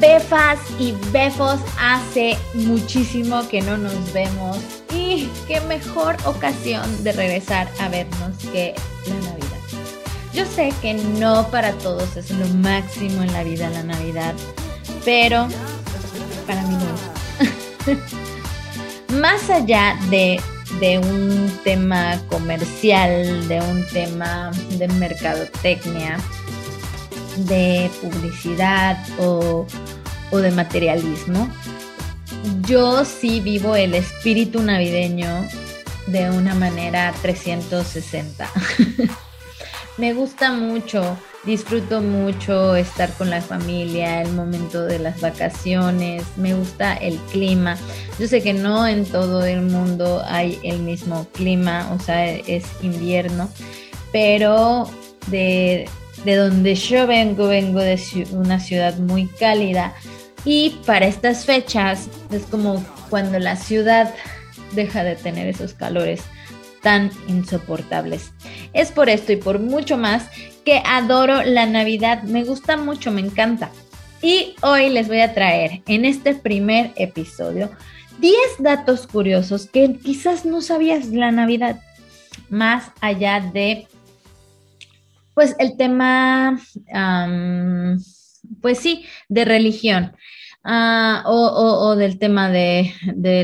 Befas y befos, hace muchísimo que no nos vemos y qué mejor ocasión de regresar a vernos que la Navidad. Yo sé que no para todos es lo máximo en la vida la Navidad, pero para mí no. Más allá de, de un tema comercial, de un tema de mercadotecnia, de publicidad o, de materialismo. Yo sí vivo el espíritu navideño de una manera 360. Me gusta mucho, disfruto mucho estar con la familia, el momento de las vacaciones, me gusta el clima. Yo sé que no en todo el mundo hay el mismo clima, o sea, es invierno, pero de, de donde yo vengo, vengo de una ciudad muy cálida y para estas fechas es como cuando la ciudad deja de tener esos calores tan insoportables. Es por esto y por mucho más que adoro la Navidad, me gusta mucho, me encanta. Y hoy les voy a traer en este primer episodio 10 datos curiosos que quizás no sabías de la Navidad, más allá de pues el tema, pues sí, de religión. Ah, o, del tema de,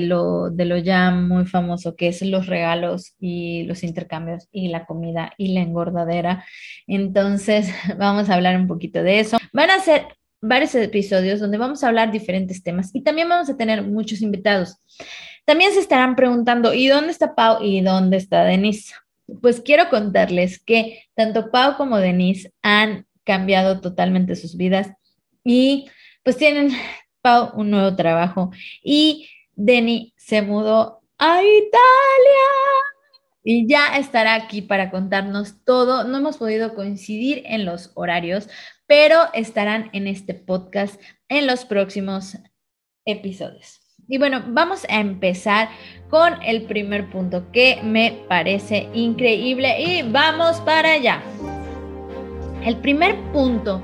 lo, ya muy famoso que es los regalos y los intercambios y la comida y la engordadera. Entonces, vamos a hablar un poquito de eso. Van a ser varios episodios donde vamos a hablar diferentes temas y también vamos a tener muchos invitados. También se estarán preguntando, ¿y dónde está Pau y dónde está Denise? Pues quiero contarles que tanto Pau como Denise han cambiado totalmente sus vidas y pues tienen Pau un nuevo trabajo y Denny se mudó a Italia y ya estará aquí para contarnos todo. No hemos podido coincidir en los horarios, pero estarán en este podcast en los próximos episodios. Y bueno, vamos a empezar con el primer punto que me parece increíble y vamos para allá. El primer punto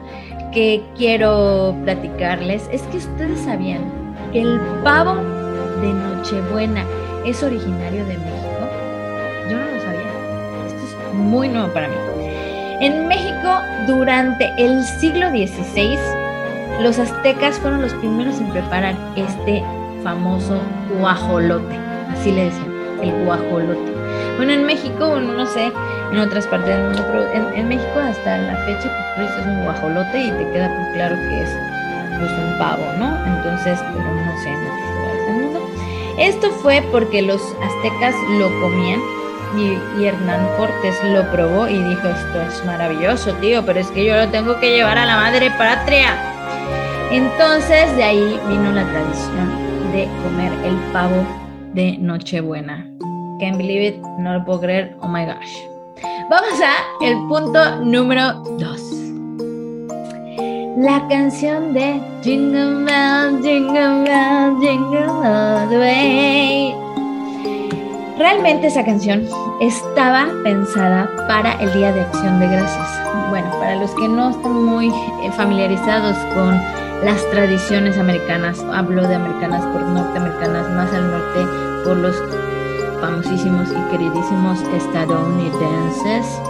que quiero platicarles es que ustedes sabían que el pavo de Nochebuena es originario de México. Yo no lo sabía. Esto es muy nuevo para mí. En México, durante el siglo XVI, los aztecas fueron los primeros en preparar este famoso guajolote, así le decían, el guajolote. Bueno, en México, bueno, no sé, en otras partes del mundo, pero en, México hasta la fecha, pues es un guajolote y te queda muy claro que es pues, un pavo, ¿no? Entonces, pero no sé en otros lugares del mundo. Esto fue porque los aztecas lo comían y, y, Hernán Cortés lo probó y dijo, esto es maravilloso, tío, pero es que yo lo tengo que llevar a la madre patria. Entonces de ahí vino la tradición de comer el pavo de Nochebuena. Can't believe it, no lo puedo creer, oh my gosh. Vamos a el punto número 2. La canción de Jingle Bell, Jingle Bell, Jingle All the Way. Realmente esa canción estaba pensada para el Día de Acción de Gracias. Bueno, para los que no están muy eh, familiarizados con las tradiciones americanas, hablo de americanas por norteamericanas, más al norte por los famosísimos y queridísimos estadounidenses.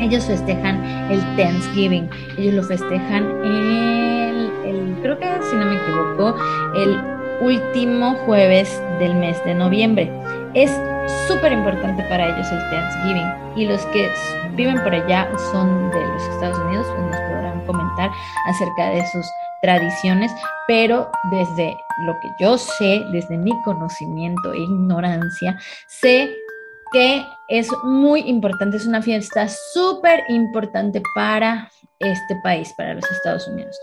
Ellos festejan el Thanksgiving, ellos lo festejan el, creo que si no me equivoco, el último jueves del mes de noviembre. Es súper importante para ellos el Thanksgiving y los que viven por allá son de los Estados Unidos, pues nos podrán comentar acerca de sus tradiciones, pero desde lo que yo sé, desde mi conocimiento e ignorancia, sé que es muy importante, es una fiesta súper importante para este país, para los Estados Unidos.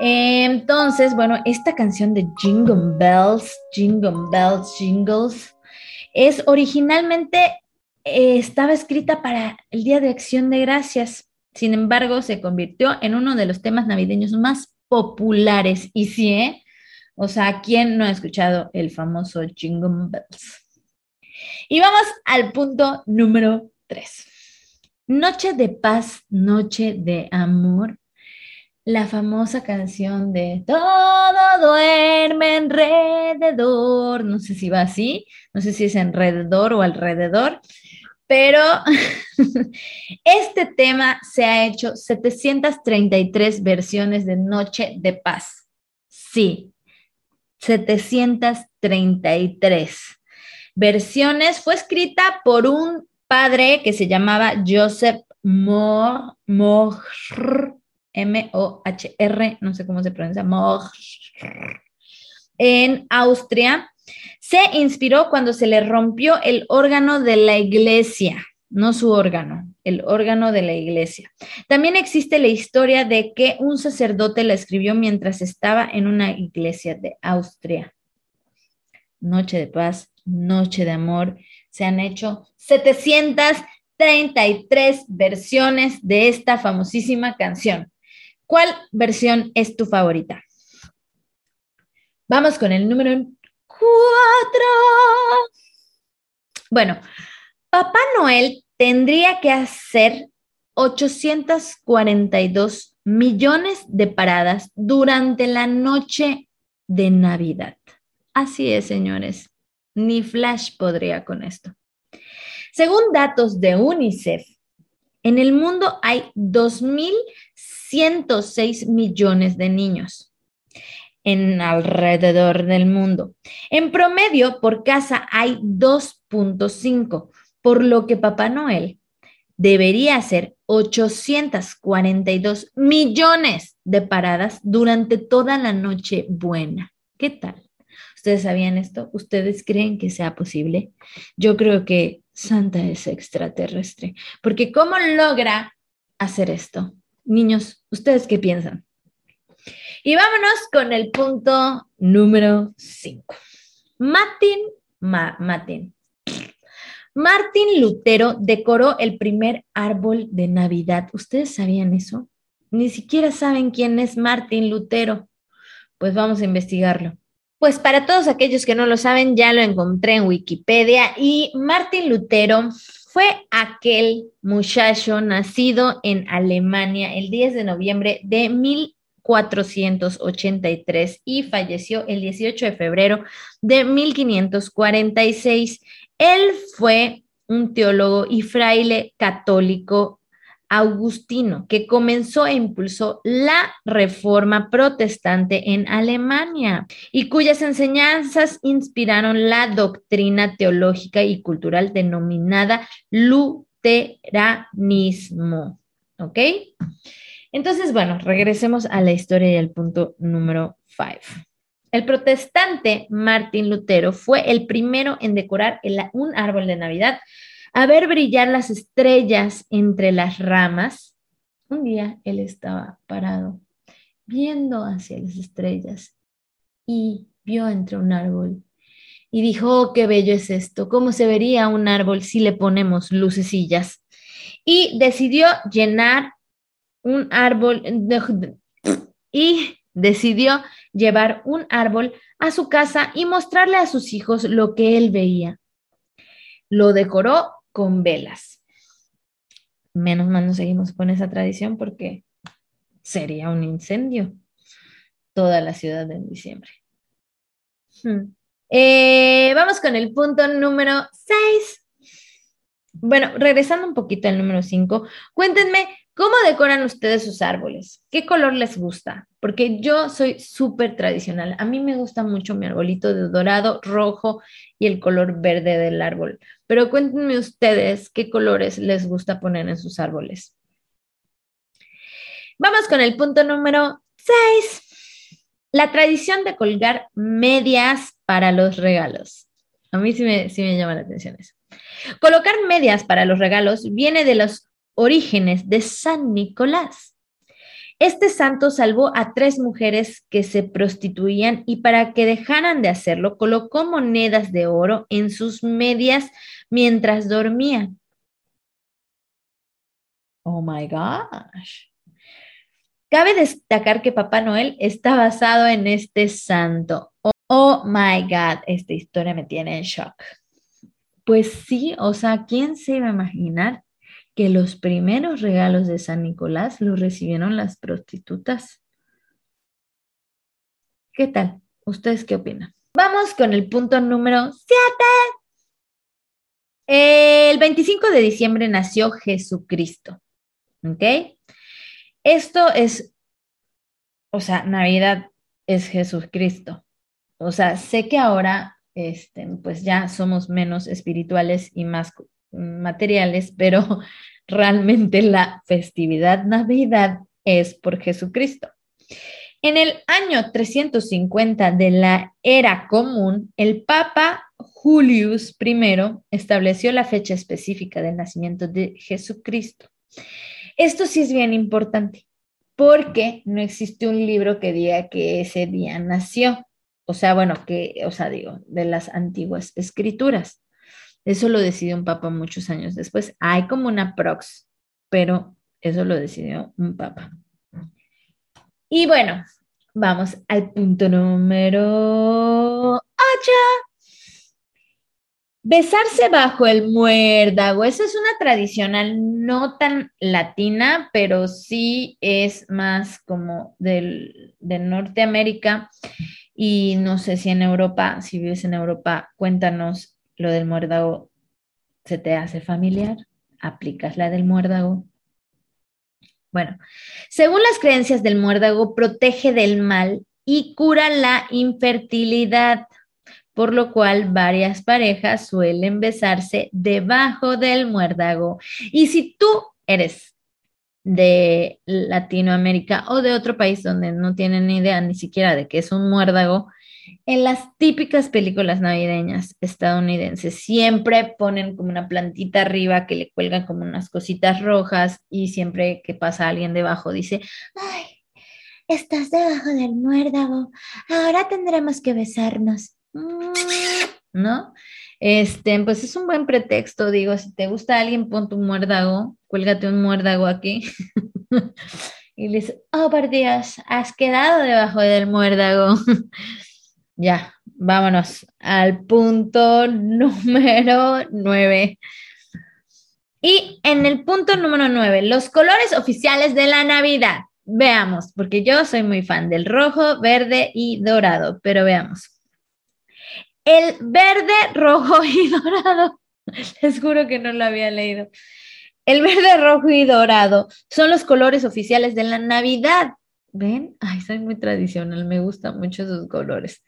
Entonces, bueno, esta canción de Jingle Bells, Jingle Bells, Jingles, es originalmente eh, estaba escrita para el Día de Acción de Gracias. Sin embargo, se convirtió en uno de los temas navideños más populares. Y sí, ¿eh? O sea, ¿quién no ha escuchado el famoso Jingle Bells? Y vamos al punto número tres. Noche de paz, noche de amor. la famosa canción de Todo duerme alrededor. No sé si va así, no sé si es alrededor o alrededor, pero este tema se ha hecho 733 versiones de Noche de Paz. Sí, 733 versiones. Fue escrita por un padre que se llamaba Joseph Mohr, M-O-H-R, no sé cómo se pronuncia, Mohr, en Austria. Se inspiró cuando se le rompió el órgano de la iglesia, no su órgano, el órgano de la iglesia. También existe la historia de que un sacerdote la escribió mientras estaba en una iglesia de Austria. Noche de paz, noche de amor. Se han hecho 733 versiones de esta famosísima canción. ¿Cuál versión es tu favorita? Vamos con el número 4. Bueno, Papá Noel tendría que hacer 842 millones de paradas durante la noche de Navidad. Así es, señores. Ni Flash podría con esto. Según datos de UNICEF, en el mundo hay 2.106 millones de niños en alrededor del mundo. En promedio, por casa hay 2.5, por lo que Papá Noel debería hacer 842 millones de paradas durante toda la noche buena. ¿Qué tal? ¿Ustedes sabían esto? ¿Ustedes creen que sea posible? Yo creo que Santa es extraterrestre, porque ¿cómo logra hacer esto? Niños, ¿ustedes qué piensan? Y vámonos con el punto número 5. Martin, Martin. Martín Lutero decoró el primer árbol de Navidad. ¿Ustedes sabían eso? Ni siquiera saben quién es Martín Lutero. Pues vamos a investigarlo. Pues para todos aquellos que no lo saben, ya lo encontré en Wikipedia y Martín Lutero fue aquel muchacho nacido en Alemania el 10 de noviembre de 1483 y falleció el 18 de febrero de 1546. Él fue un teólogo y fraile católico Augustino, que comenzó e impulsó la reforma protestante en Alemania y cuyas enseñanzas inspiraron la doctrina teológica y cultural denominada luteranismo. ¿Ok? Entonces, bueno, regresemos a la historia y al punto número 5. El protestante Martín Lutero fue el primero en decorar un árbol de Navidad a ver brillar las estrellas entre las ramas. Un día él estaba parado viendo hacia las estrellas y vio entre un árbol y dijo, oh, qué bello es esto, cómo se vería un árbol si le ponemos lucecillas. Y decidió llenar un árbol y decidió llevar un árbol a su casa y mostrarle a sus hijos lo que él veía. Lo decoró con velas. Menos mal no seguimos con esa tradición porque sería un incendio toda la ciudad en diciembre. Hmm. Eh, vamos con el punto número 6. Bueno, regresando un poquito al número 5, cuéntenme ¿Cómo decoran ustedes sus árboles? ¿Qué color les gusta? Porque yo soy súper tradicional. A mí me gusta mucho mi arbolito de dorado, rojo y el color verde del árbol. Pero cuéntenme ustedes qué colores les gusta poner en sus árboles. Vamos con el punto número 6. La tradición de colgar medias para los regalos. A mí sí me, sí me llama la atención eso. Colocar medias para los regalos viene de los orígenes de San Nicolás. Este santo salvó a tres mujeres que se prostituían y para que dejaran de hacerlo colocó monedas de oro en sus medias mientras dormían. Oh my gosh. Cabe destacar que Papá Noel está basado en este santo. Oh, my God, esta historia me tiene en shock. Pues sí, o sea, ¿quién se iba a imaginar que los primeros regalos de San Nicolás los recibieron las prostitutas. ¿Qué tal? ¿Ustedes qué opinan? Vamos con el punto número 7. El 25 de diciembre nació Jesucristo. ¿Ok? Esto es, o sea, Navidad es Jesucristo. O sea, sé que ahora, este, pues ya somos menos espirituales y más materiales, pero realmente la festividad Navidad es por Jesucristo. En el año 350 de la era común, el Papa Julius I estableció la fecha específica del nacimiento de Jesucristo. Esto sí es bien importante, porque no existe un libro que diga que ese día nació. O sea, bueno, que, o sea, digo, de las antiguas escrituras. Eso lo decidió un papa muchos años después. Hay como una prox, pero eso lo decidió un papa. Y bueno, vamos al punto número 8. Besarse bajo el muérdago. Esa es una tradicional no tan latina, pero sí es más como del, de Norteamérica. Y no sé si en Europa, si vives en Europa, cuéntanos lo del muérdago. ¿Se te hace familiar? ¿Aplicas la del muérdago? Bueno, según las creencias del muérdago, protege del mal y cura la infertilidad, por lo cual varias parejas suelen besarse debajo del muérdago. Y si tú eres de Latinoamérica o de otro país donde no tienen ni idea ni siquiera de qué es un muérdago, en las típicas películas navideñas estadounidenses siempre ponen como una plantita arriba que le cuelgan como unas cositas rojas y siempre que pasa alguien debajo dice, ay, estás debajo del muérdago, ahora tendremos que besarnos. Mm, ¿No? Este, pues es un buen pretexto, digo, si te gusta alguien, pon tu muérdago, cuélgate un muérdago aquí. y le dice, oh, por Dios, has quedado debajo del muérdago. Ya, vámonos al punto número nueve. Y en el punto número nueve, los colores oficiales de la Navidad. Veamos, porque yo soy muy fan del rojo, verde y dorado, pero veamos. El verde, rojo y dorado, les juro que no lo había leído. El verde, rojo y dorado son los colores oficiales de la Navidad. ¿Ven? Ay, soy muy tradicional, me gustan mucho esos colores.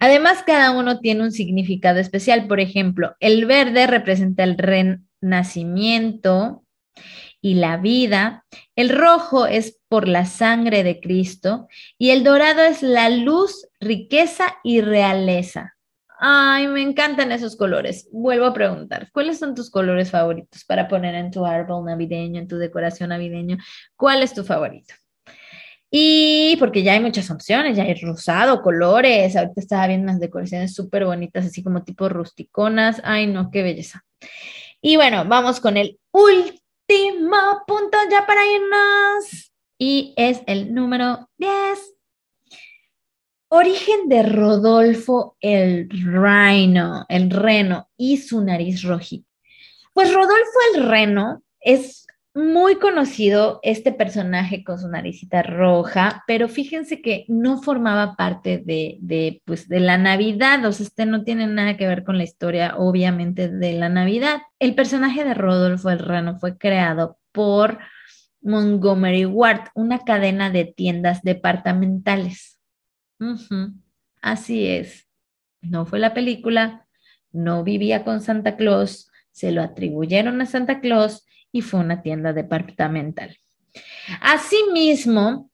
Además, cada uno tiene un significado especial. Por ejemplo, el verde representa el renacimiento y la vida. El rojo es por la sangre de Cristo y el dorado es la luz, riqueza y realeza. Ay, me encantan esos colores. Vuelvo a preguntar, ¿cuáles son tus colores favoritos para poner en tu árbol navideño, en tu decoración navideño? ¿Cuál es tu favorito? Y porque ya hay muchas opciones, ya hay rosado, colores. Ahorita estaba viendo unas decoraciones súper bonitas, así como tipo rusticonas. Ay, no, qué belleza. Y bueno, vamos con el último punto ya para irnos. Y es el número 10. Origen de Rodolfo el Rhino, el reno y su nariz rojita. Pues Rodolfo el Reno es muy conocido este personaje con su naricita roja, pero fíjense que no formaba parte de, pues, de la Navidad, o sea, este no tiene nada que ver con la historia, obviamente, de la Navidad. El personaje de Rodolfo el Rano fue creado por Montgomery Ward, una cadena de tiendas departamentales. Así es. No fue la película, no vivía con Santa Claus, se lo atribuyeron a Santa Claus y fue una tienda departamental. Asimismo,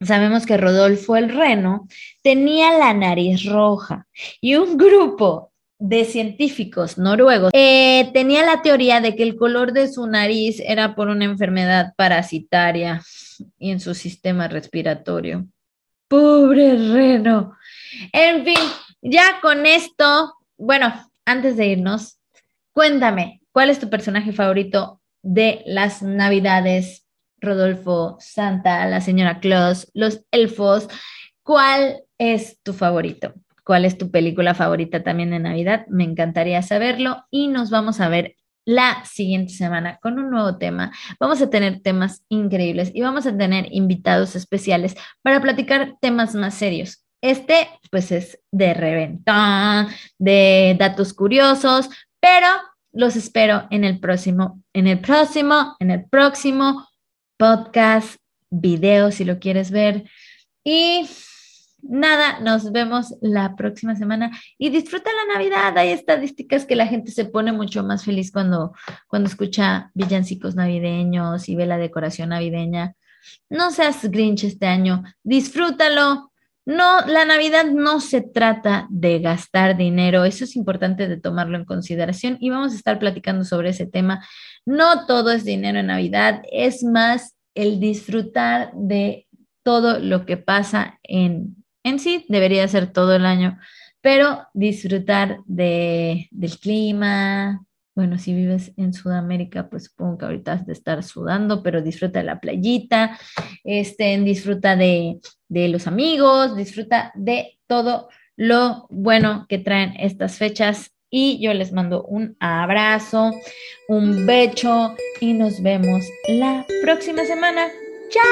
sabemos que Rodolfo el Reno tenía la nariz roja y un grupo de científicos noruegos eh, tenía la teoría de que el color de su nariz era por una enfermedad parasitaria y en su sistema respiratorio. Pobre Reno. En fin, ya con esto, bueno, antes de irnos, cuéntame, ¿cuál es tu personaje favorito de las Navidades, Rodolfo, Santa, la señora Claus, los elfos. ¿Cuál es tu favorito? ¿Cuál es tu película favorita también de Navidad? Me encantaría saberlo y nos vamos a ver la siguiente semana con un nuevo tema. Vamos a tener temas increíbles y vamos a tener invitados especiales para platicar temas más serios. Este, pues, es de reventón, de datos curiosos, pero los espero en el próximo, en el próximo, en el próximo podcast, video, si lo quieres ver. Y nada, nos vemos la próxima semana y disfruta la Navidad. Hay estadísticas que la gente se pone mucho más feliz cuando, cuando escucha villancicos navideños y ve la decoración navideña. No seas Grinch este año, disfrútalo. No, la Navidad no se trata de gastar dinero, eso es importante de tomarlo en consideración y vamos a estar platicando sobre ese tema. No todo es dinero en Navidad, es más el disfrutar de todo lo que pasa en, en sí, debería ser todo el año, pero disfrutar de, del clima. Bueno, si vives en Sudamérica, pues supongo que ahorita has de estar sudando, pero disfruta de la playita, este, disfruta de, de los amigos, disfruta de todo lo bueno que traen estas fechas y yo les mando un abrazo, un becho y nos vemos la próxima semana. ¡Chao!